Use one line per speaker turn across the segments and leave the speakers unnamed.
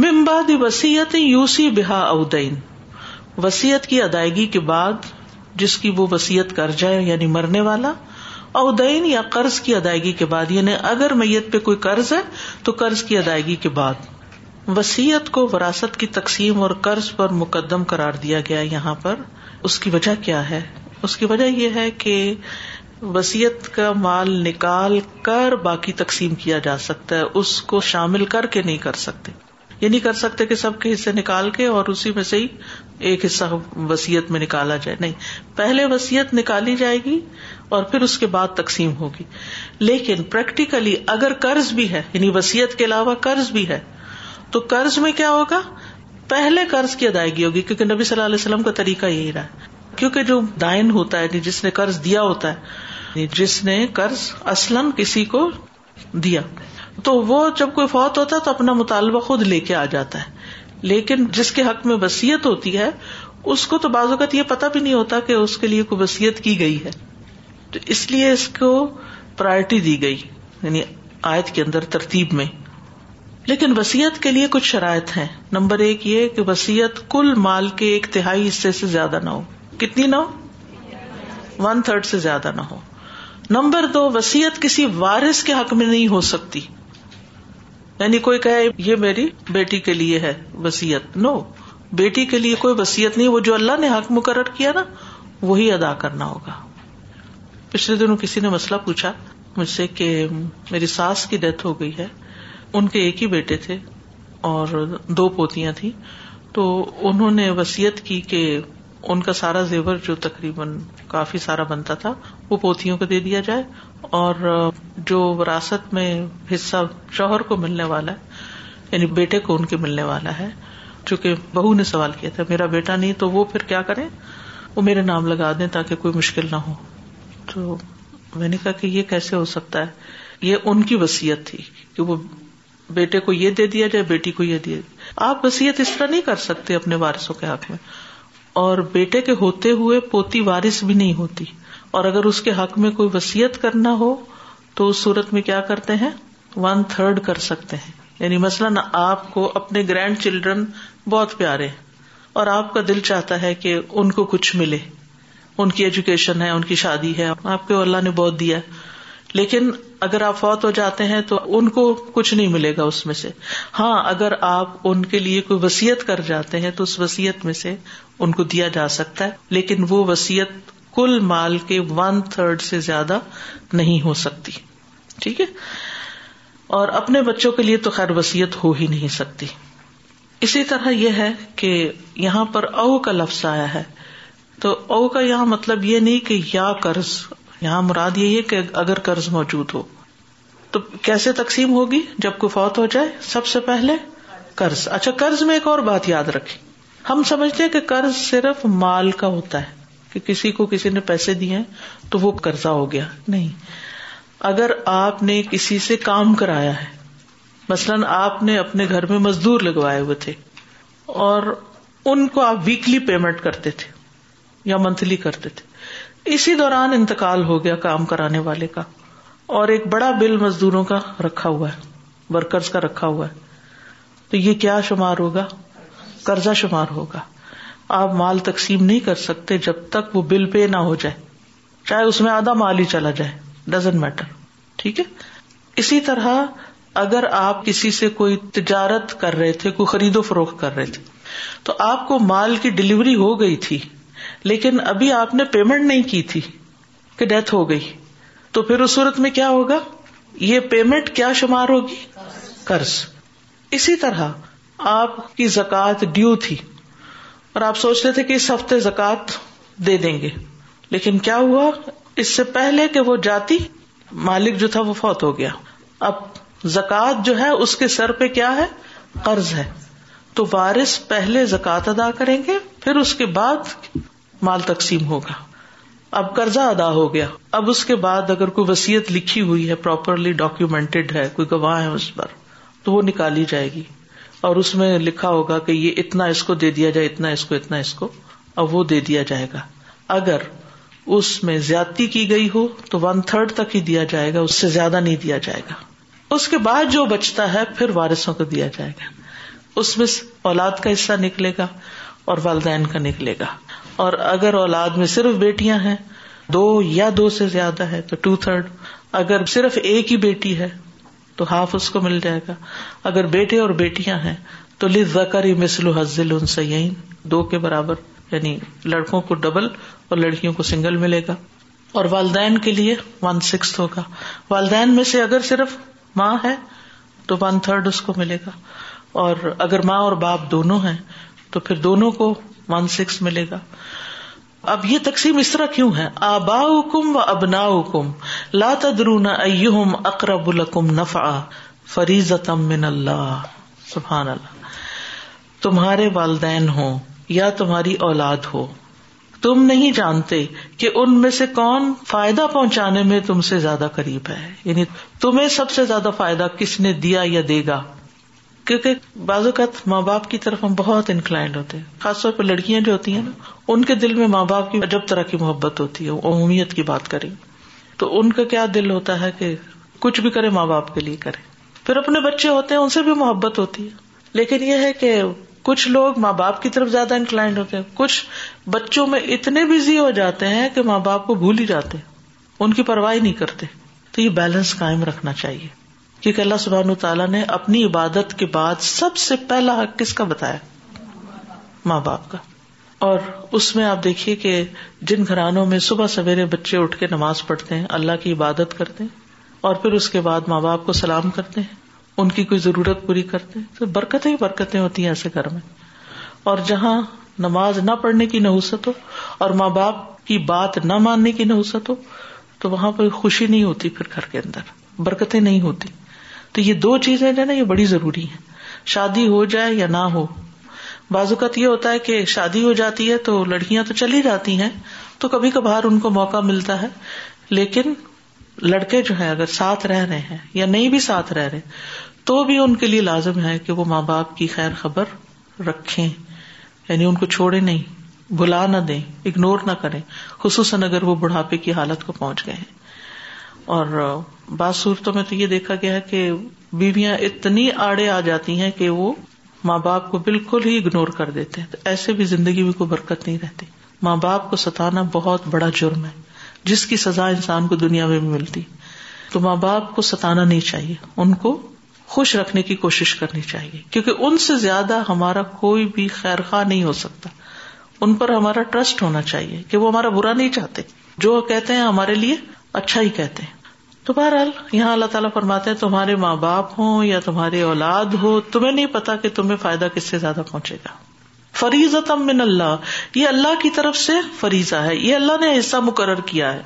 ممباد وسیعت یوسی بحا اودین۔ وسیعت کی ادائیگی کے بعد جس کی وہ وسیعت کر جائے یعنی مرنے والا، اودین یا قرض کی ادائیگی کے بعد یعنی اگر میت پہ کوئی قرض ہے، تو قرض کی ادائیگی کے بعد۔ وسیعت کو وراثت کی تقسیم اور قرض پر مقدم قرار دیا گیا یہاں پر۔ اس کی وجہ کیا ہے؟ اس کی وجہ یہ ہے کہ وسیعت کا مال نکال کر باقی تقسیم کیا جا سکتا ہے، اس کو شامل کر کے نہیں کر سکتے۔ یہ نہیں کر سکتے کہ سب کے حصے نکال کے اور اسی میں سے ہی ایک حصہ وسیعت میں نکالا جائے۔ نہیں، پہلے وسیعت نکالی جائے گی اور پھر اس کے بعد تقسیم ہوگی۔ لیکن پریکٹیکلی اگر قرض بھی ہے یعنی وسیعت کے علاوہ قرض بھی ہے، تو قرض میں کیا ہوگا؟ پہلے قرض کی ادائیگی ہوگی، کیونکہ نبی صلی اللہ علیہ وسلم کا طریقہ یہی رہا کیونکہ جو دائن ہوتا ہے یعنی جس نے قرض دیا ہوتا ہے یعنی جس نے قرض اصلاً کسی کو دیا۔ تو وہ جب کوئی فوت ہوتا ہے تو اپنا مطالبہ خود لے کے آ جاتا ہے۔ لیکن جس کے حق میں وسیعت ہوتی ہے، اس کو تو بعض اوقات یہ پتا بھی نہیں ہوتا کہ اس کے لیے کوئی وسیعت کی گئی ہے۔ تو اس لیے اس کو پرائرٹی دی گئی یعنی آیت کے اندر ترتیب میں۔ لیکن وسیعت کے لیے کچھ شرائط ہیں۔ نمبر ایک یہ کہ وسیعت کل مال کے ایک تہائی حصے سے زیادہ نہ ہو۔ کتنی نہ ہو؟ ون تھرڈ سے زیادہ نہ ہو۔ نمبر دو وسیعت کسی وارث کے حق میں نہیں ہو سکتی۔ یعنی کوئی کہے یہ میری بیٹی کے لیے ہے وسیعت نو بیٹی کے لیے کوئی وسیعت نہیں، وہ جو اللہ نے حق مقرر کیا نا، وہی ادا کرنا ہوگا۔ پچھلے دنوں کسی نے مسئلہ پوچھا مجھ سے کہ میری ساس کی ڈیتھ ہو گئی ہے۔ ان کے ایک ہی بیٹے تھے اور دو پوتیاں تھیں۔ تو انہوں نے وسیعت کی کہ ان کا سارا زیور جو تقریباً کافی سارا بنتا تھا، وہ پوتیوں کو دے دیا جائے اور جو وراثت میں حصہ شوہر کو ملنے والا ہے یعنی بیٹے کو ان کے ملنے والا ہے، چونکہ بہو نے سوال کیا تھا، میرا بیٹا نہیں تو وہ پھر کیا کریں؟ وہ میرے نام لگا دیں تاکہ کوئی مشکل نہ ہو۔ تو میں نے کہا کہ یہ کیسے ہو سکتا ہے؟ یہ ان کی وسیعت تھی کہ وہ بیٹے کو یہ دے دیا جائے، بیٹی کو یہ دیا آپ وسیعت اس طرح نہیں کر سکتے اپنے وارثوں کے حق میں۔ اور بیٹے کے ہوتے ہوئے پوتی وارث بھی نہیں ہوتی۔ اور اگر اس کے حق میں کوئی وسیعت کرنا ہو، تو اس صورت میں کیا کرتے ہیں؟ ون تھرڈ کر سکتے ہیں۔ یعنی مثلاً آپ کو اپنے گرینڈ چلڈرن بہت پیارے اور آپ کا دل چاہتا ہے کہ ان کو کچھ ملے۔ ان کی ایجوکیشن ہے، ان کی شادی ہے، آپ کو اللہ نے بہت دیا لیکن اگر آپ فوت ہو جاتے ہیں تو ان کو کچھ نہیں ملے گا اس میں سے۔ ہاں اگر آپ ان کے لیے کوئی وسیعت کر جاتے ہیں تو اس وسیعت میں سے ان کو دیا جا سکتا ہے، لیکن وہ وسیعت کل مال کے ون تھرڈ سے زیادہ نہیں ہو سکتی۔ ٹھیک ہے؟ اور اپنے بچوں کے لیے تو خیر وسیعت ہو ہی نہیں سکتی۔ اسی طرح یہ ہے کہ یہاں پر او کا لفظ آیا ہے۔ تو او کا یہاں مطلب یہ نہیں کہ یا قرض یہاں مراد یہی ہے کہ اگر قرض موجود ہو، تو کیسے تقسیم ہوگی؟ جب کوئی فوت ہو جائے، سب سے پہلے قرض۔ اچھا قرض میں ایک اور بات یاد رکھے ہم سمجھتے ہیں کہ قرض صرف مال کا ہوتا ہے، کہ کسی کو کسی نے پیسے دیے تو وہ قرضہ ہو گیا۔ نہیں۔ اگر آپ نے کسی سے کام کرایا ہے، مثلاً آپ نے اپنے گھر میں مزدور لگوائے ہوئے تھے، اور ان کو آپ ویکلی پیمنٹ کرتے تھے یا منتھلی کرتے تھے اسی دوران انتقال ہو گیا کام کرانے والے کا اور ایک بڑا بل مزدوروں کا رکھا ہوا ہے ورکرز کا رکھا ہوا ہے۔ تو یہ کیا شمار ہوگا؟ قرضہ شمار ہوگا۔ آپ مال تقسیم نہیں کر سکتے جب تک وہ بل پے نہ ہو جائے۔ چاہے اس میں آدھا مال ہی چلا جائے ڈزنٹ میٹر ٹھیک ہے؟ اسی طرح اگر آپ کسی سے کوئی تجارت کر رہے تھے، کوئی خرید و فروخت کر رہے تھے، تو آپ کو مال کی ڈلیوری ہو گئی تھی۔ لیکن ابھی آپ نے پیمنٹ نہیں کی تھی کہ ڈیتھ ہو گئی۔ تو پھر اس صورت میں کیا ہوگا؟ یہ پیمنٹ کیا شمار ہوگی؟ قرض۔ اسی طرح آپ کی زکات ڈیو تھی اور آپ سوچ رہے تھے کہ اس ہفتے زکات دے دیں گے۔ لیکن کیا ہوا؟ اس سے پہلے کہ وہ جاتی، مالک جو تھا وہ فوت ہو گیا۔ اب زکات جو ہے، اس کے سر پہ کیا ہے؟ قرض ہے۔ تو وارث پہلے زکات ادا کریں گے، پھر اس کے بعد مال تقسیم ہوگا۔ اب قرضہ ادا ہو گیا۔ اب اس کے بعد اگر کوئی وسیعت لکھی ہوئی ہے پراپرلی ڈاکیومینٹڈ ہے، کوئی گواہ ہے اس پر، تو وہ نکالی جائے گی۔ اور اس میں لکھا ہوگا کہ یہ اتنا اس کو دے دیا جائے، اتنا اس کو، اتنا اس کو۔ اب وہ دے دیا جائے گا۔ اگر اس میں زیادتی کی گئی ہو، تو ون تھرڈ تک ہی دیا جائے گا، اس سے زیادہ نہیں دیا جائے گا۔ اس کے بعد جو بچتا ہے، پھر وارثوں کو دیا جائے گا۔ اس میں اولاد کا حصہ نکلے گا اور والدین کا نکلے گا۔ اور اگر اولاد میں صرف بیٹیاں ہیں، دو یا دو سے زیادہ ہے تو ٹو تھرڈ اگر صرف ایک ہی بیٹی ہے تو ہاف اس کو مل جائے گا۔ اگر بیٹے اور بیٹیاں ہیں تو زکر مسل حزل ان سین دو کے برابر یعنی لڑکوں کو ڈبل اور لڑکیوں کو سنگل ملے گا۔ اور والدین کے لیے ون سکس ہوگا۔ والدین میں سے اگر صرف ماں ہے تو ون تھرڈ اس کو ملے گا۔ اور اگر ماں اور باپ دونوں ہیں تو پھر دونوں کو ون سکس ملے گا۔ اب یہ تقسیم اس طرح کیوں ہے؟ آبا حکم و ابنا حکم لا تدرون اقرب الکم نفع فریضتم من اللہ۔ سبحان اللہ۔ تمہارے والدین ہو یا تمہاری اولاد ہو۔ تم نہیں جانتے کہ ان میں سے کون فائدہ پہنچانے میں تم سے زیادہ قریب ہے۔ یعنی تمہیں سب سے زیادہ فائدہ کس نے دیا یا دے گا؟ کیونکہ بعض اوقات ماں باپ کی طرف ہم بہت انکلائنڈ ہوتے ہیں، خاص طور پہ لڑکیاں جو ہوتی ہیں نا، ان کے دل میں ماں باپ کی جب طرح کی محبت ہوتی ہے، عمومیت کی بات کریں۔ تو ان کا کیا دل ہوتا ہے کہ کچھ بھی کرے ماں باپ کے لیے کرے۔ پھر اپنے بچے ہوتے ہیں، ان سے بھی محبت ہوتی ہے۔ لیکن یہ ہے کہ کچھ لوگ ماں باپ کی طرف زیادہ انکلائنڈ ہوتے ہیں۔ کچھ بچوں میں اتنے بزی ہو جاتے ہیں کہ ماں باپ کو بھول ہی جاتے ان کی پرواہ نہیں کرتے۔ تو یہ بیلنس قائم رکھنا چاہیے۔ کیونکہ اللہ سبحان تعالیٰ نے اپنی عبادت کے بعد سب سے پہلا حق کس کا بتایا؟ ماں باپ کا۔ اور اس میں آپ دیکھیے کہ جن گھرانوں میں صبح سویرے بچے اٹھ کے نماز پڑھتے ہیں، اللہ کی عبادت کرتے ہیں، اور پھر اس کے بعد ماں باپ کو سلام کرتے ہیں، ان کی کوئی ضرورت پوری کرتے ہیں۔ تو برکتیں ہی برکتیں ہوتی ہیں ایسے گھر میں۔ اور جہاں نماز نہ پڑھنے کی نحوست ہو اور ماں باپ کی بات نہ ماننے کی نحوست ہو، تو وہاں پہ خوشی نہیں ہوتی پھر گھر کے اندر، برکتیں نہیں ہوتی۔ تو یہ دو چیزیں جو نا، یہ بڑی ضروری ہے شادی ہو جائے یا نہ ہو۔ بعض اوقات یہ ہوتا ہے کہ شادی ہو جاتی ہے تو لڑکیاں تو چلی جاتی ہیں، تو کبھی کبھار ان کو موقع ملتا ہے۔ لیکن لڑکے جو ہے اگر ساتھ رہ رہے ہیں یا نہیں بھی ساتھ رہ رہے، تو بھی ان کے لیے لازم ہے کہ وہ ماں باپ کی خیر خبر رکھے یعنی ان کو چھوڑے نہیں بلا نہ دیں اگنور نہ کریں۔ خصوصاً اگر وہ بڑھاپے کی حالت کو پہنچ گئے ہیں۔ اور بعض صورتوں میں تو یہ دیکھا گیا ہے کہ بیویاں اتنی آڑے آ جاتی ہیں کہ وہ ماں باپ کو بالکل ہی اگنور کر دیتے ہیں۔ تو ایسے بھی زندگی میں کوئی برکت نہیں رہتی۔ ماں باپ کو ستانا بہت بڑا جرم ہے۔ جس کی سزا انسان کو دنیا میں بھی ملتی۔ تو ماں باپ کو ستانا نہیں چاہیے۔ ان کو خوش رکھنے کی کوشش کرنی چاہیے۔ کیونکہ ان سے زیادہ ہمارا کوئی بھی خیر خواہ نہیں ہو سکتا۔ ان پر ہمارا ٹرسٹ ہونا چاہیے کہ وہ ہمارا برا نہیں چاہتے۔ جو کہتے ہیں ہمارے لیے اچھا ہی کہتے ہیں۔ تو بہرحال یہاں اللہ تعالیٰ فرماتے ہیں، تمہارے ماں باپ ہوں یا تمہاری اولاد ہو، تمہیں نہیں پتا کہ تمہیں فائدہ کس سے زیادہ پہنچے گا۔ فریض من اللہ، یہ اللہ کی طرف سے فریضہ ہے، یہ اللہ نے حصہ مقرر کیا ہے۔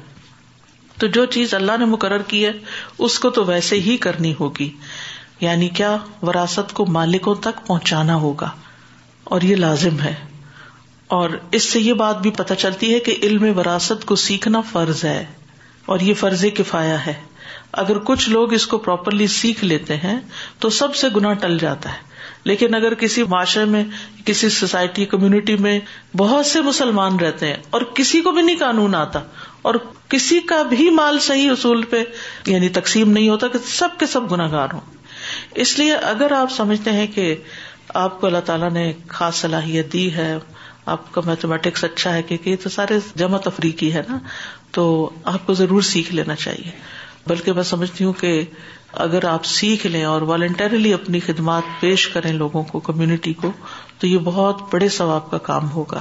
تو جو چیز اللہ نے مقرر کی ہے، اس کو تو ویسے ہی کرنی ہوگی۔ یعنی کیا؟ وراثت کو مالکوں تک پہنچانا ہوگا۔ اور یہ لازم ہے۔ اور اس سے یہ بات بھی پتہ چلتی ہے کہ علم وراثت کو سیکھنا فرض ہے۔ اور یہ فرض کفایا ہے۔ اگر کچھ لوگ اس کو پراپرلی سیکھ لیتے ہیں، تو سب سے گنا ٹل جاتا ہے۔ لیکن اگر کسی معاشرے میں، کسی سوسائٹی کمیونٹی میں بہت سے مسلمان رہتے ہیں اور کسی کو بھی نہیں قانون آتا اور کسی کا بھی مال صحیح اصول پہ یعنی تقسیم نہیں ہوتا کہ سب کے سب گناگار ہوں۔ اس لیے اگر آپ سمجھتے ہیں کہ آپ کو اللہ تعالیٰ نے خاص صلاحیت دی ہے، آپ کا میتھمیٹکس اچھا ہے، کیونکہ یہ تو سارے جمع تفریقی ہے نا۔ تو آپ کو ضرور سیکھ لینا چاہیے۔ بلکہ میں سمجھتی ہوں کہ اگر آپ سیکھ لیں اور والنٹریلی اپنی خدمات پیش کریں لوگوں کو کمیونٹی کو، تو یہ بہت بڑے ثواب کا کام ہوگا۔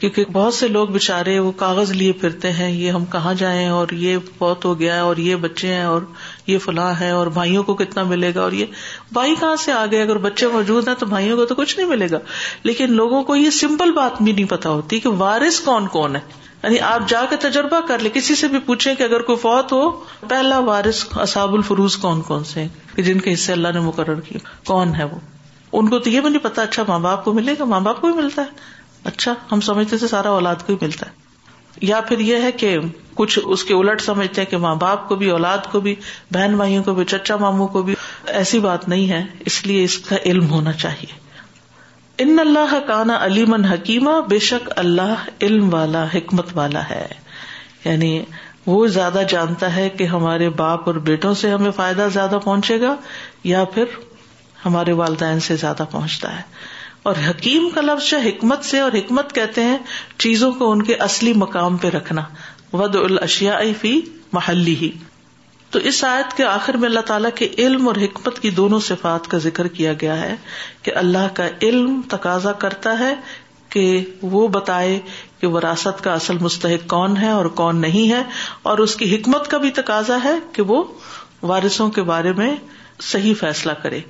کیونکہ بہت سے لوگ بےچارے وہ کاغذ لیے پھرتے ہیں، یہ ہم کہاں جائیں اور یہ بہت ہو گیا ہے اور یہ بچے ہیں اور یہ فلاں ہے اور بھائیوں کو کتنا ملے گا اور یہ بھائی کہاں سے آ گئے اگر بچے موجود ہیں تو بھائیوں کو تو کچھ نہیں ملے گا۔ لیکن لوگوں کو یہ سمپل بات بھی نہیں پتا ہوتی کہ وارث کون کون ہے۔ یعنی آپ جا کے تجربہ کر لیں، کسی سے بھی پوچھیں کہ اگر کوئی فوت ہو، پہلا وارث اصاب الفروز کون کون سے جن کے حصے اللہ نے مقرر کیا کون ہے وہ؟ ان کو تو یہ بھی نہیں پتا اچھا ماں باپ کو ملے گا، ماں باپ کو بھی ملتا ہے۔ اچھا ہم سمجھتے تھے سارا اولاد کو ہی ملتا ہے۔ یا پھر یہ ہے کہ کچھ اس کے الٹ سمجھتے ہیں کہ ماں باپ کو بھی، اولاد کو بھی، بہن بھائیوں کو بھی، چچا ماموں کو بھی۔ ایسی بات نہیں ہے، اس لیے اس کا علم ہونا چاہیے۔ ان اللہ کانا علیمن حکیمہ بے شک اللہ علم والا، حکمت والا ہے۔ یعنی وہ زیادہ جانتا ہے کہ ہمارے باپ اور بیٹوں سے ہمیں فائدہ زیادہ پہنچے گا یا پھر ہمارے والدین سے زیادہ پہنچتا ہے۔ اور حکیم کا لفظ حکمت سے، اور حکمت کہتے ہیں چیزوں کو ان کے اصلی مقام پہ رکھنا۔ ود الشیا فی محلی ہی تو اس آیت کے آخر میں اللہ تعالیٰ کے علم اور حکمت کی دونوں صفات کا ذکر کیا گیا ہے کہ اللہ کا علم تقاضا کرتا ہے کہ وہ بتائے کہ وراثت کا اصل مستحق کون ہے اور کون نہیں ہے اور اس کی حکمت کا بھی تقاضا ہے کہ وہ وارثوں کے بارے میں صحیح فیصلہ کرے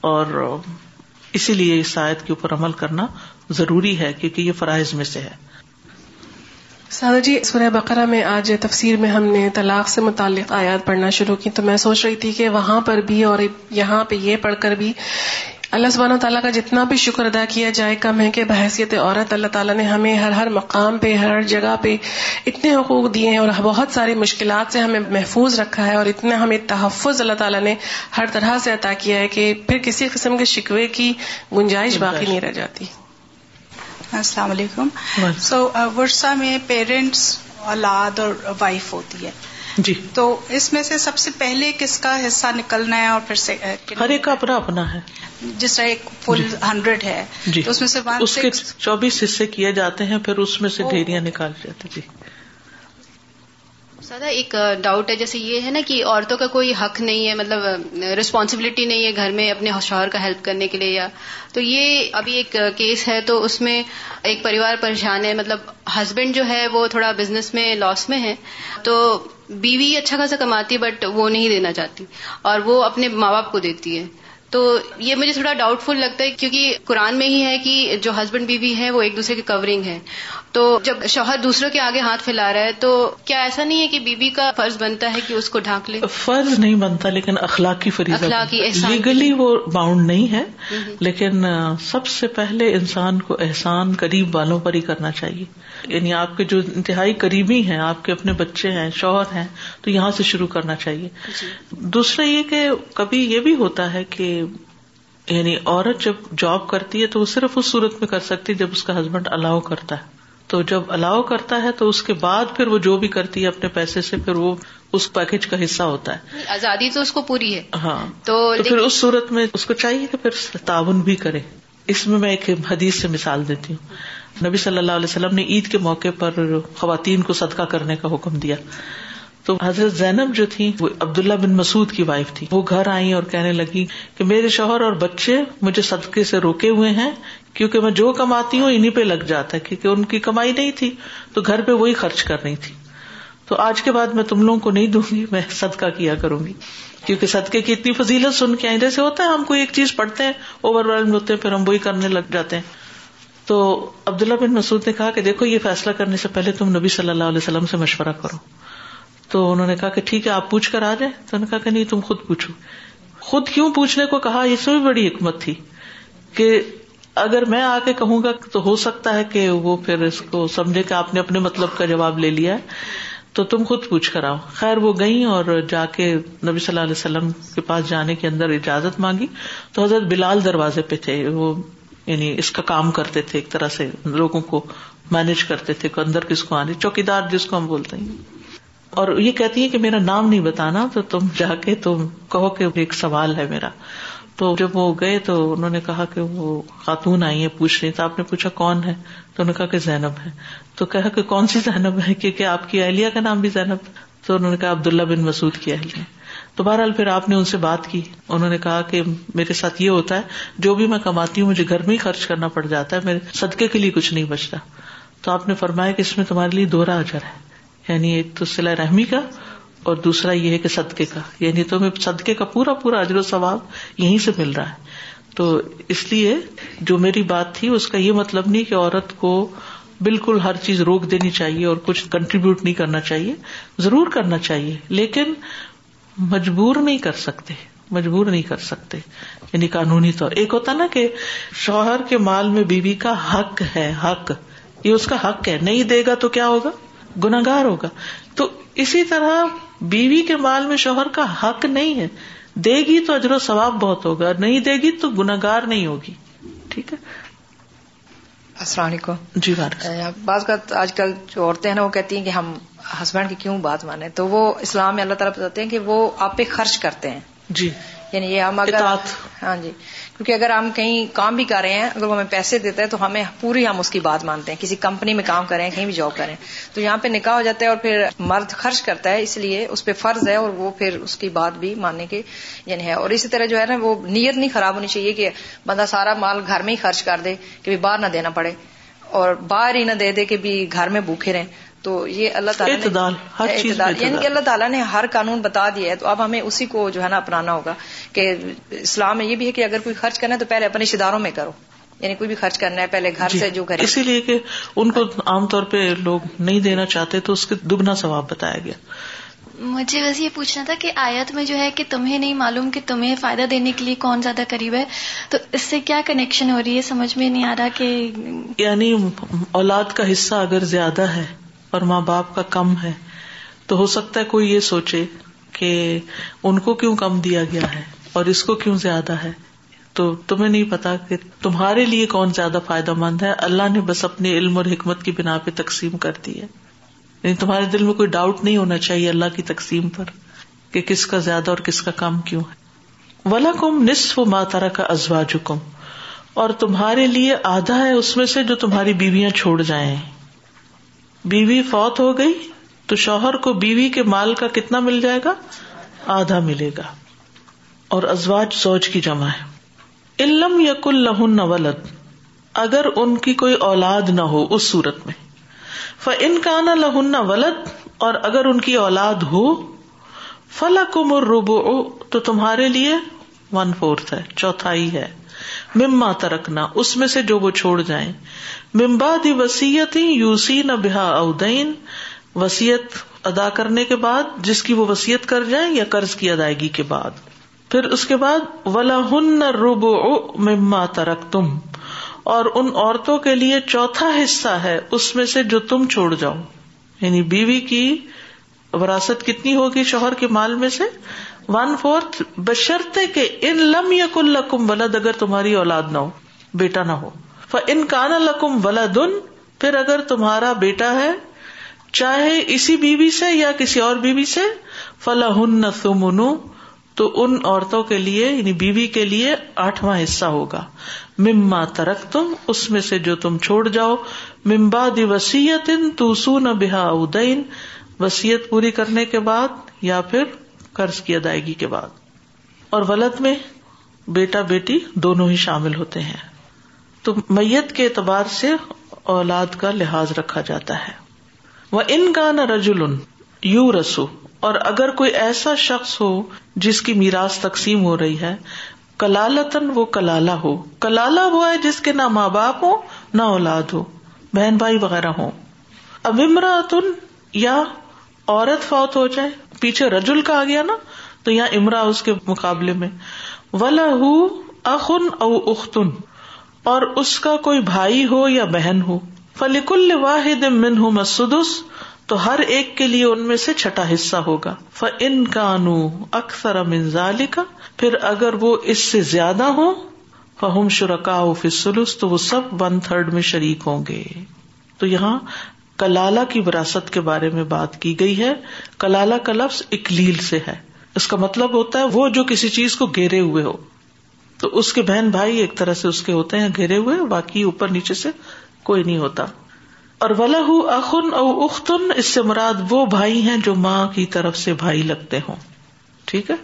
اور اسی لیے اس آیت کے اوپر عمل کرنا ضروری ہے کیونکہ یہ فرائض میں سے ہے۔
سادہ جی سورہ بقرہ میں آج تفسیر میں ہم نے طلاق سے متعلق آیات پڑھنا شروع کی تو میں سوچ رہی تھی کہ وہاں پر بھی اور یہاں پہ یہ پڑھ کر بھی اللہ سبحانہ تعالیٰ کا جتنا بھی شکر ادا کیا جائے، کم ہے کہ بحثیت عورت، اللہ تعالیٰ نے ہمیں ہر ہر مقام پہ ہر جگہ پہ اتنے حقوق دیے ہیں اور بہت ساری مشکلات سے ہمیں محفوظ رکھا ہے اور اتنا ہمیں تحفظ اللہ تعالیٰ نے ہر طرح سے عطا کیا ہے کہ پھر کسی قسم کے شکوے کی گنجائش باقی نہیں رہ جاتی۔
السلام علیکم۔ سو ورثہ میں پیرنٹس اولاد اور وائف ہوتی ہے۔
جی۔
تو اس میں سے سب سے پہلے کس کا حصہ نکلنا ہے اور پھر
ہر ایک کا اپنا اپنا ہے۔
جس طرح ایک فل ہنڈریڈ ہے۔
جی۔ تو اس میں سے اس کے چوبیس حصے کیے جاتے ہیں پھر اس میں سے ڈھیریاں نکال جاتے جی۔
سادہ ایک ڈاؤٹ ہے۔ جیسے یہ ہے نا کہ عورتوں کا کوئی حق نہیں ہے مطلب رسپانسبلٹی نہیں ہے گھر میں اپنے شوہر کا ہیلپ کرنے کے لیے یا تو یہ ابھی ایک کیس ہے۔ تو اس میں ایک پریوار پریشان ہے۔ مطلب ہسبینڈ جو ہے، وہ تھوڑا بزنس میں لاس میں ہے۔ تو بیوی اچھا خاصا کماتی ہے بٹ وہ نہیں دینا چاہتی۔ اور وہ اپنے ماں باپ کو دیتی ہے۔ تو یہ مجھے تھوڑا ڈاؤٹ فل لگتا ہے۔ کیونکہ قرآن میں ہی ہے کہ جو ہسبینڈ بیوی ہے، وہ ایک دوسرے کی کورنگ ہے۔ تو جب شوہر دوسروں کے آگے ہاتھ پھیلا رہا ہے تو کیا ایسا نہیں ہے کہ بیوی کا فرض بنتا ہے کہ اس کو ڈھانک لے؟
فرض نہیں بنتا لیکن اخلاقی فریضہ اخلاقی لیگلی وہ باؤنڈ نہیں ہے لیکن سب سے پہلے انسان کو احسان قریب والوں پر ہی کرنا چاہیے۔ یعنی آپ کے جو انتہائی قریبی ہیں آپ کے اپنے بچے ہیں شوہر ہیں تو یہاں سے شروع کرنا چاہیے۔ جی۔ دوسرا یہ کہ کبھی یہ بھی ہوتا ہے کہ یعنی عورت جب جاب کرتی ہے تو وہ صرف اس صورت میں کر سکتی ہے جب اس کا ہسبینڈ الاؤ کرتا ہے۔ تو جب الاؤ کرتا ہے تو اس کے بعد پھر وہ جو بھی کرتی ہے اپنے پیسے سے پھر وہ اس پیکج کا حصہ ہوتا ہے۔
آزادی تو اس کو پوری ہے۔
ہاں۔ تو پھر اس صورت میں اس کو چاہیے کہ پھر تعاون بھی کرے۔ اس میں میں ایک حدیث سے مثال دیتی ہوں۔ نبی صلی اللہ علیہ وسلم نے عید کے موقع پر خواتین کو صدقہ کرنے کا حکم دیا۔ تو حضرت زینب جو تھی وہ عبداللہ بن مسعود کی وائف تھی۔ وہ گھر آئی اور کہنے لگی کہ میرے شوہر اور بچے مجھے صدقے سے روکے ہوئے ہیں۔ کیونکہ میں جو کماتی ہوں انہیں پہ لگ جاتا ہے، کیونکہ ان کی کمائی نہیں تھی، تو گھر پہ وہی خرچ کر رہی تھی۔ تو آج کے بعد میں تم لوگوں کو نہیں دوں گی، میں صدقہ کیا کروں گی۔ کیونکہ صدقے کی اتنی فضیلت سن کے آئی جیسے ہوتا ہے، ہم کوئی ایک چیز پڑھتے ہیں، اوور ویلڈ ہوتے ہیں، پھر ہم وہی کرنے لگ جاتے ہیں۔ تو عبداللہ بن مسعود نے کہا کہ دیکھو، یہ فیصلہ کرنے سے پہلے تم نبی صلی اللہ علیہ وسلم سے مشورہ کرو۔ تو انہوں نے کہا کہ ٹھیک ہے، آپ پوچھ کر آ جائیں۔ تو انہوں نے کہا کہ نہیں، تم خود پوچھو۔ خود کیوں پوچھنے کو کہا؟ اس میں بھی بڑی حکمت تھی کہ اگر میں آ کے کہوں گا تو ہو سکتا ہے کہ وہ پھر اس کو سمجھے کہ آپ نے اپنے مطلب کا جواب لے لیا ہے۔ تو تم خود پوچھ کر آؤ۔ خیر، وہ گئی اور جا کے نبی صلی اللہ علیہ وسلم کے پاس جانے کے اندر اجازت مانگی۔ تو حضرت بلال دروازے پہ تھے۔ وہ یعنی اس کا کام کرتے تھے، ایک طرح سے لوگوں کو مینج کرتے تھے اندر کس کو آنے، چوکیدار جس کو ہم بولتے ہیں۔ اور یہ کہتی ہے کہ میرا نام نہیں بتانا، تو تم جا کے تم کہو کہ ایک سوال ہے میرا۔ تو جب وہ گئے تو انہوں نے کہا کہ وہ خاتون آئی ہے پوچھ رہی تو آپ نے پوچھا کون ہے؟ تو انہوں نے کہا کہ زینب ہے۔ تو کہا کہ کون سی زینب ہے؟ کیونکہ آپ کی اہلیہ کا نام بھی زینب؟ تو انہوں نے کہا عبداللہ بن مسعود کی اہلیہ۔ تو بہرحال پھر آپ نے ان سے بات کی۔ انہوں نے کہا کہ میرے ساتھ یہ ہوتا ہے، جو بھی میں کماتی ہوں، مجھے گھر میں ہی خرچ کرنا پڑ جاتا ہے، میرے صدقے کے لیے کچھ نہیں بچتا۔ تو آپ نے فرمایا کہ اس میں تمہارے لیے دوہرا اجر ہے۔ یعنی ایک تو سلا رحمی کا اور دوسرا یہ ہے کہ صدقے کا یعنی تمہیں صدقے کا پورا پورا اجر و ثواب یہیں سے مل رہا ہے۔ تو اس لیے جو میری بات تھی، اس کا یہ مطلب نہیں کہ عورت کو بالکل ہر چیز روک دینی چاہیے اور کچھ کنٹریبیوٹ نہیں کرنا چاہیے، ضرور کرنا چاہیے، لیکن مجبور نہیں کر سکتے، مجبور نہیں کر سکتے۔ یعنی قانونی طور، ایک ہوتا نا کہ شوہر کے مال میں بیوی کا حق ہے، حق۔ یہ اس کا حق ہے، نہیں دے گا تو کیا ہوگا؟ گناگار ہوگا۔ تو اسی طرح بیوی کے مال میں شوہر کا حق نہیں ہے۔ دے گی تو اجر و ثواب بہت ہوگا نہیں دے گی تو گناگار نہیں ہوگی۔ ٹھیک ہے؟
السلام علیکم۔
جی
بعض کا آج کل جو عورتیں ہیں نا وہ کہتی ہیں کہ ہم ہسبینڈ کی کیوں بات مانے تو وہ اسلام میں اللہ تعالیٰ بتاتے ہیں کہ وہ آپ پہ خرچ کرتے ہیں۔
جی۔
یعنی یہ ہم اگر ہاں جی۔ کیونکہ اگر ہم کہیں کام بھی کر رہے ہیں، اگر وہ ہمیں پیسے دیتا ہے تو ہمیں پوری ہم اس کی بات مانتے ہیں۔ کسی کمپنی میں کام کریں، کہیں بھی جاب کریں۔ تو یہاں پہ نکاح ہو جاتا ہے اور پھر مرد خرچ کرتا ہے، اس لیے اس پہ فرض ہے اور وہ پھر اس کی بات بھی ماننے کے یعنی ہے۔ اور اسی طرح جو ہے نا، وہ نیت نہیں خراب ہونی چاہیے کہ بندہ سارا مال گھر میں ہی خرچ کر دے کہ باہر نہ دینا پڑے۔ اور باہر ہی نہ دے دے کہ بھی گھر میں بھوکے رہیں۔ تو یہ اللہ تعالیٰ
اعتدال ہر چیز
یعنی کہ اللہ تعالیٰ نے ہر قانون بتا دیا ہے۔ تو اب ہمیں اسی کو جو ہے نا اپنانا ہوگا کہ اسلام میں یہ بھی ہے کہ اگر کوئی خرچ کرنا ہے تو پہلے اپنے رشتے داروں میں کرو۔ یعنی کوئی بھی خرچ کرنا ہے پہلے گھر جی، سے جو کرے
اسی لیے کہ ان کو عام طور پہ لوگ نہیں دینا چاہتے تو اس کے دگنا ثواب بتایا گیا۔
مجھے بس یہ پوچھنا تھا کہ آیت میں جو ہے کہ تمہیں نہیں معلوم کہ تمہیں فائدہ دینے کے لیے کون زیادہ قریب ہے تو اس سے کیا کنیکشن ہو رہی ہے؟ سمجھ میں نہیں آ رہا کہ
یعنی اولاد کا حصہ اگر زیادہ ہے اور ماں باپ کا کم ہے۔ تو ہو سکتا ہے کوئی یہ سوچے کہ ان کو کیوں کم دیا گیا ہے اور اس کو کیوں زیادہ ہے۔ تو تمہیں نہیں پتا کہ تمہارے لیے کون زیادہ فائدہ مند ہے۔ اللہ نے بس اپنے علم اور حکمت کی بنا پہ تقسیم کر دی ہے۔ یعنی تمہارے دل میں کوئی ڈاؤٹ نہیں ہونا چاہیے اللہ کی تقسیم پر کہ کس کا زیادہ اور کس کا کم کیوں ہے۔ ولا کم نصف ماتارا کا ازوا جکم اور تمہارے لیے آدھا ہے اس میں سے جو تمہاری بیویاں چھوڑ جائیں۔ بیوی فوت ہو گئی تو شوہر کو بیوی کے مال کا کتنا مل جائے گا؟ آدھا ملے گا۔ اور ازواج سوچ کی جمع ہے۔ علم یا کل لہن ولد۔ اگر ان کی کوئی اولاد نہ ہو اس صورت میں۔ ف ان کا نہ لہن ولد۔ اور اگر ان کی اولاد ہو فلا کم روبو تو تمہارے لیے ون فورتھ ہے، چوتھائی ہے۔ مما ترکنا، اس میں سے جو وہ چھوڑ جائیں۔ ممباد وسیعت یوسی نہ بحا ادین وسیعت ادا کرنے کے بعد، جس کی وہ وسیعت کر جائیں یا قرض کی ادائیگی کے بعد۔ پھر اس کے بعد ولا ہن روب مما ترک تم اور ان عورتوں کے لیے چوتھا حصہ ہے، اس میں سے جو تم چھوڑ جاؤ۔ یعنی بیوی کی وراثت کتنی ہوگی شوہر کے مال میں سے؟ ون فورتھ بشرتے کے ان لم یا کل ولد، اگر تمہاری اولاد نہ ہو، بیٹا نہ ہو۔ ان کان لکم ولادن پھر اگر تمہارا بیٹا ہے، چاہے اسی بیوی سے یا کسی اور بیوی سے فلاح ہن تو ان عورتوں کے لیے یعنی بیوی کے لیے آٹھواں حصہ ہوگا۔ مما ترک تم اس میں سے جو تم چھوڑ جاؤ۔ ممبا دی وسیعت تو سو نہ بحا ادین وسیعت پوری کرنے کے بعد، یا پھر قرض کی ادائیگی کے بعد۔ اور ولد میں بیٹا بیٹی دونوں ہی شامل ہوتے ہیں۔ تو میت کے اعتبار سے اولاد کا لحاظ رکھا جاتا ہے۔ وہ ان کا نہ رجول یو رسو۔ اور اگر کوئی ایسا شخص ہو جس کی میراث تقسیم ہو رہی ہے کلالتن وہ کلالہ ہو۔ کلالہ وہ ہے جس کے نہ ماں باپ ہو نہ اولاد ہو۔ بہن بھائی وغیرہ ہو اب یا عورت فوت ہو جائے پیچھے رجول کا آ گیا نا، تو یہاں امرا اس کے مقابلے میں۔ ولا اخن او اختن اور اس کا کوئی بھائی ہو یا بہن ہو۔ فلیک واحد من ہوں مسدس تو ہر ایک کے لیے ان میں سے چھٹا حصہ ہوگا۔ ف ان کانو اکثر منظال کا پھر اگر وہ اس سے زیادہ ہو فہم شرکا فسلس تو وہ سب ون تھرڈ میں شریک ہوں گے۔ تو یہاں کلالہ کی وراثت کے بارے میں بات کی گئی ہے۔ کلالہ کا لفظ اکلیل سے ہے۔ اس کا مطلب ہوتا ہے وہ جو کسی چیز کو گھیرے ہوئے ہو۔ تو اس کے بہن بھائی ایک طرح سے اس کے ہوتے ہیں گھیرے ہوئے، باقی اوپر نیچے سے کوئی نہیں ہوتا۔ اور ولا اخن او اختن اس سے مراد وہ بھائی ہیں جو ماں کی طرف سے بھائی لگتے ہوں۔ ٹھیک ہے؟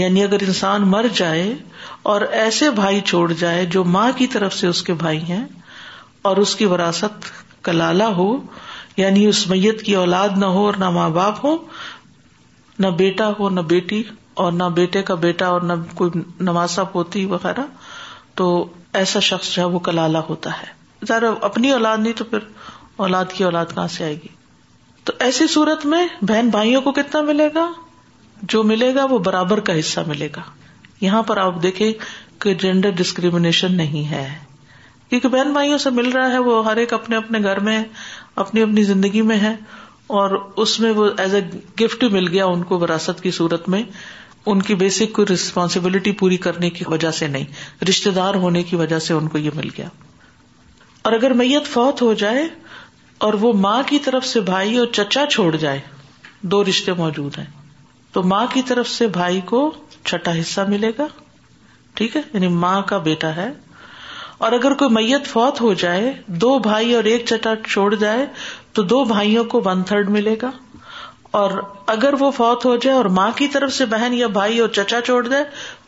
یعنی اگر انسان مر جائے اور ایسے بھائی چھوڑ جائے جو ماں کی طرف سے اس کے بھائی ہیں اور اس کی وراثت کلالہ ہو یعنی اس میت کی اولاد نہ ہو اور نہ ماں باپ ہو نہ بیٹا ہو، نہ بیٹی، اور نہ بیٹے کا بیٹا اور نہ کوئی نواسا پوتی وغیرہ، تو ایسا شخص جو ہے وہ کلالہ ہوتا ہے۔ ذرا اپنی اولاد نہیں تو پھر اولاد کی اولاد کہاں سے آئے گی؟ تو ایسی صورت میں بہن بھائیوں کو کتنا ملے گا؟ جو ملے گا وہ برابر کا حصہ ملے گا۔ یہاں پر آپ دیکھیں کہ جینڈر ڈسکریمنیشن نہیں ہے۔ کیونکہ بہن بھائیوں سے مل رہا ہے، وہ ہر ایک اپنے اپنے گھر میں، اپنی اپنی زندگی میں ہے، اور اس میں وہ ایز اے گفٹ مل گیا ان کو وراثت کی صورت میں۔ ان کی بیسک کوئی ریسپانسبلٹی پوری کرنے کی وجہ سے نہیں رشتے دار ہونے کی وجہ سے ان کو یہ مل گیا۔ اور اگر میت فوت ہو جائے اور وہ ماں کی طرف سے بھائی اور چچا چھوڑ جائے، دو رشتے موجود ہیں۔ تو ماں کی طرف سے بھائی کو چھٹا حصہ ملے گا، ٹھیک ہے؟ یعنی ماں کا بیٹا ہے اور اگر کوئی میت فوت ہو جائے، دو بھائی اور ایک چٹا چھوڑ جائے، تو دو بھائیوں کو ون تھرڈ ملے گا۔ اور اگر وہ فوت ہو جائے اور ماں کی طرف سے بہن یا بھائی اور چچا چھوڑ دے،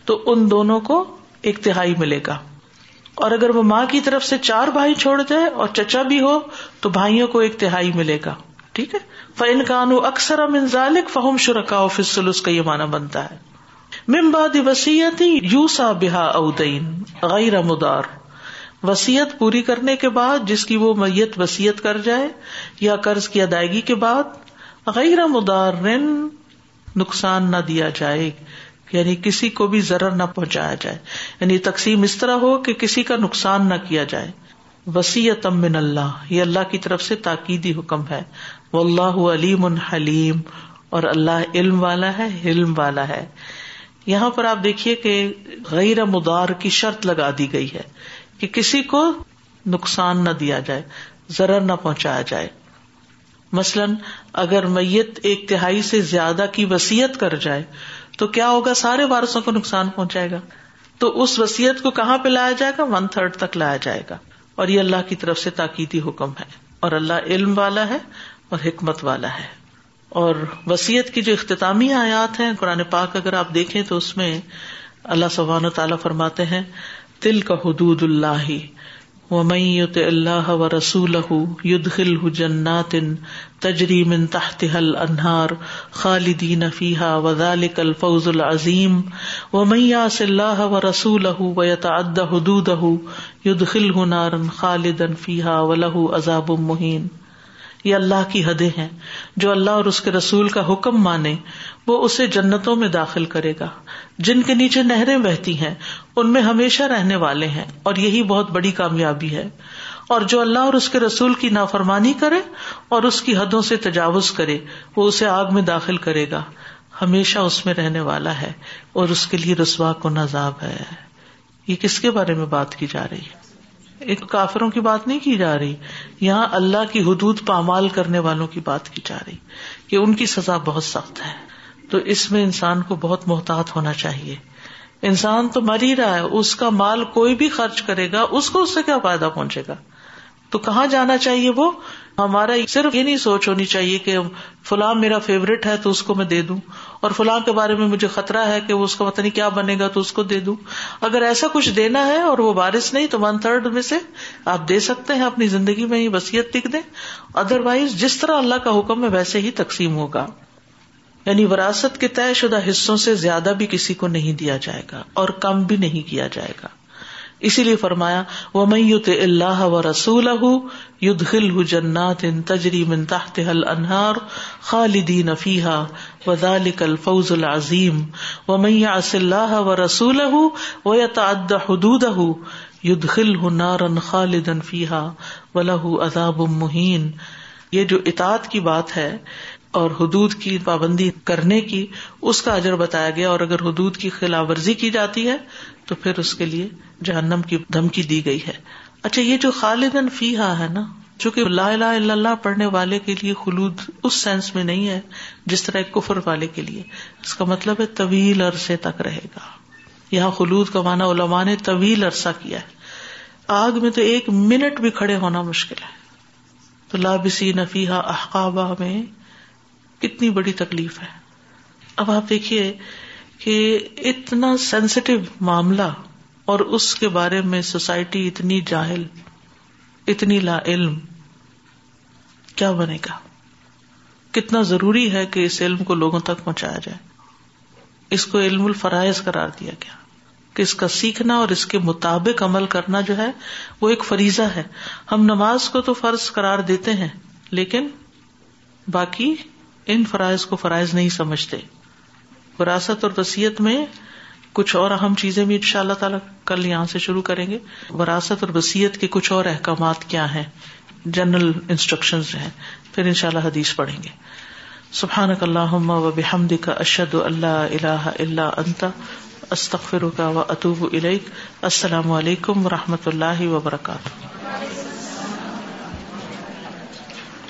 تو ان دونوں کو ایک تہائی ملے گا۔ اور اگر وہ ماں کی طرف سے چار بھائی چھوڑ دے اور چچا بھی ہو، تو بھائیوں کو ایک تہائی ملے گا۔ ٹھیک ہے؟ فن کانو اکثر منظالک فہم شرکا فصل کا یہ مانا بنتا ہے۔ ممباد وسیعتی یو سا بحا ادین غیر مدار وسیعت پوری کرنے کے بعد جس کی وہ میت وسیعت کر جائے یا قرض کی ادائیگی کے بعد غیر مدار نقصان نہ دیا جائے یعنی کسی کو بھی ضرر نہ پہنچایا جائے۔ یعنی تقسیم اس طرح ہو کہ کسی کا نقصان نہ کیا جائے۔ وسیعت من اللہ، یہ اللہ کی طرف سے تاکیدی حکم ہے۔ وہ اللہ علیم حلیم، اور اللہ علم والا ہے علم والا ہے۔ یہاں پر آپ دیکھیے کہ غیر مدار کی شرط لگا دی گئی ہے۔ کہ کسی کو نقصان نہ دیا جائے، ضرر نہ پہنچایا جائے۔ مثلاً اگر میت ایک تہائی سے زیادہ کی وسیعت کر جائے، تو کیا ہوگا؟ سارے وارثوں کو نقصان پہنچائے گا۔ تو اس وسیعت کو کہاں پہ لایا جائے گا؟ ون تھرڈ تک لایا جائے گا۔ اور یہ اللہ کی طرف سے تاکیدی حکم ہے۔ اور اللہ علم والا ہے اور حکمت والا ہے۔ اور وسیعت کی جو اختتامی آیات ہیں، قرآن پاک اگر آپ دیکھیں تو اس میں اللہ سبحانہ تعالیٰ فرماتے ہیں تل کا حدود اللہ. ومت اللہ و رسول یدخل جنات تجری من تحت حل انہار خالدین فیحا وزالک الفوز العظیم. و میاس اللہ و رسول و یتعد حدود یدخل نارن خالدن فیحا و عذاب مہین. یہ اللہ کی حدیں ہیں جو اللہ اور اس کے رسول کا حکم مانے وہ اسے جنتوں میں داخل کرے گا۔ جن کے نیچے نہریں بہتی ہیں، ان میں ہمیشہ رہنے والے ہیں، اور یہی بہت بڑی کامیابی ہے۔ اور جو اللہ اور اس کے رسول کی نافرمانی کرے اور اس کی حدوں سے تجاوز کرے، وہ اسے آگ میں داخل کرے گا۔ ہمیشہ اس میں رہنے والا ہے اور اس کے لیے رسوا کو نذاب ہے۔ یہ کس کے بارے میں بات کی جا رہی ہے؟ ایک کافروں کی بات نہیں کی جا رہی، یہاں اللہ کی حدود پامال کرنے والوں کی بات کی جا رہی کہ ان کی سزا بہت سخت ہے۔ تو اس میں انسان کو بہت محتاط ہونا چاہیے۔ انسان تو مر ہی رہا ہے، اس کا مال کوئی بھی خرچ کرے گا، اس کو اس سے کیا فائدہ پہنچے گا؟ تو کہاں جانا چاہیے وہ؟ ہمارا صرف یہ نہیں سوچ ہونی چاہیے کہ فلاں میرا فیوریٹ ہے تو اس کو میں دے دوں۔ اور فلاں کے بارے میں مجھے خطرہ ہے کہ وہ اس کا پتہ نہیں کیا بنے گا تو اس کو دے دوں۔ اگر ایسا کچھ دینا ہے اور وہ بارش نہیں، تو ون تھرڈ میں سے آپ دے سکتے ہیں اپنی زندگی میں ہی وسیعت لکھ دیں۔ ادر وائز جس طرح اللہ کا حکم ہے ویسے ہی تقسیم ہوگا۔ یعنی وراثت کے طے شدہ حصوں سے زیادہ بھی کسی کو نہیں دیا جائے گا اور کم بھی نہیں کیا جائے گا۔ اسی لیے فرمایا وہ میت اللہ و رسول ید جنات ان تجری من تحت حل انہار خالدین فیحا وزالک الفوز العظیم و میاں اللہ و رسول و یتعد حدود ید خل نارن خالدن فیحا و لہ عذاب مہین یہ جو اطاعت کی بات ہے اور حدود کی پابندی کرنے کی اس کا اجر بتایا گیا اور اگر حدود کی خلاف ورزی کی جاتی ہے تو پھر اس کے لیے جہنم کی دھمکی دی گئی ہے۔ اچھا یہ جو خالدن فی ہا ہے نا، چونکہ لا الہ الا اللہ پڑھنے والے کے لیے خلود اس سینس میں نہیں ہے جس طرح ایک کفر والے کے لیے۔ اس کا مطلب ہے طویل عرصے تک رہے گا۔ یہاں خلود کا مانا علماء نے طویل عرصہ کیا ہے۔ آگ میں تو ایک منٹ بھی کھڑے ہونا مشکل ہے۔ تو لابسی نفیحا احقابہ میں کتنی بڑی تکلیف ہے۔ اب آپ دیکھیے کہ اتنا سینسیٹیو معاملہ اور اس کے بارے میں سوسائٹی اتنی جاہل، اتنی لا علم، کیا بنے گا؟ کتنا ضروری ہے کہ اس علم کو لوگوں تک پہنچایا جائے۔ اس کو علم الفرائض قرار دیا گیا۔ کہ اس کا سیکھنا اور اس کے مطابق عمل کرنا جو ہے، وہ ایک فریضہ ہے۔ ہم نماز کو تو فرض قرار دیتے ہیں، لیکن باقی ان فرائض کو فرائض نہیں سمجھتے۔ وراثت اور وسیعت میں کچھ اور اہم چیزیں بھی ان شاء اللہ تعالیٰ کل یہاں سے شروع کریں گے۔ وراثت اور وسیعت کے کچھ اور احکامات کیا ہیں؟ جنرل انسٹرکشن ہیں۔ پھر ان شاء اللہ حدیث پڑھیں گے۔ سبحان اللہ و بحمد کا اشد اللہ اللہ اللہ انتا استخر کا و اطوب السلام علیکم و رحمۃ اللہ وبرکاتہ۔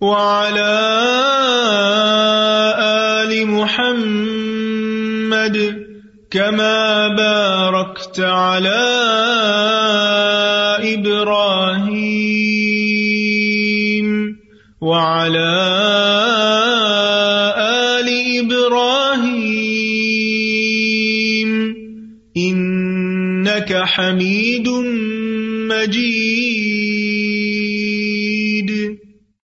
وعلى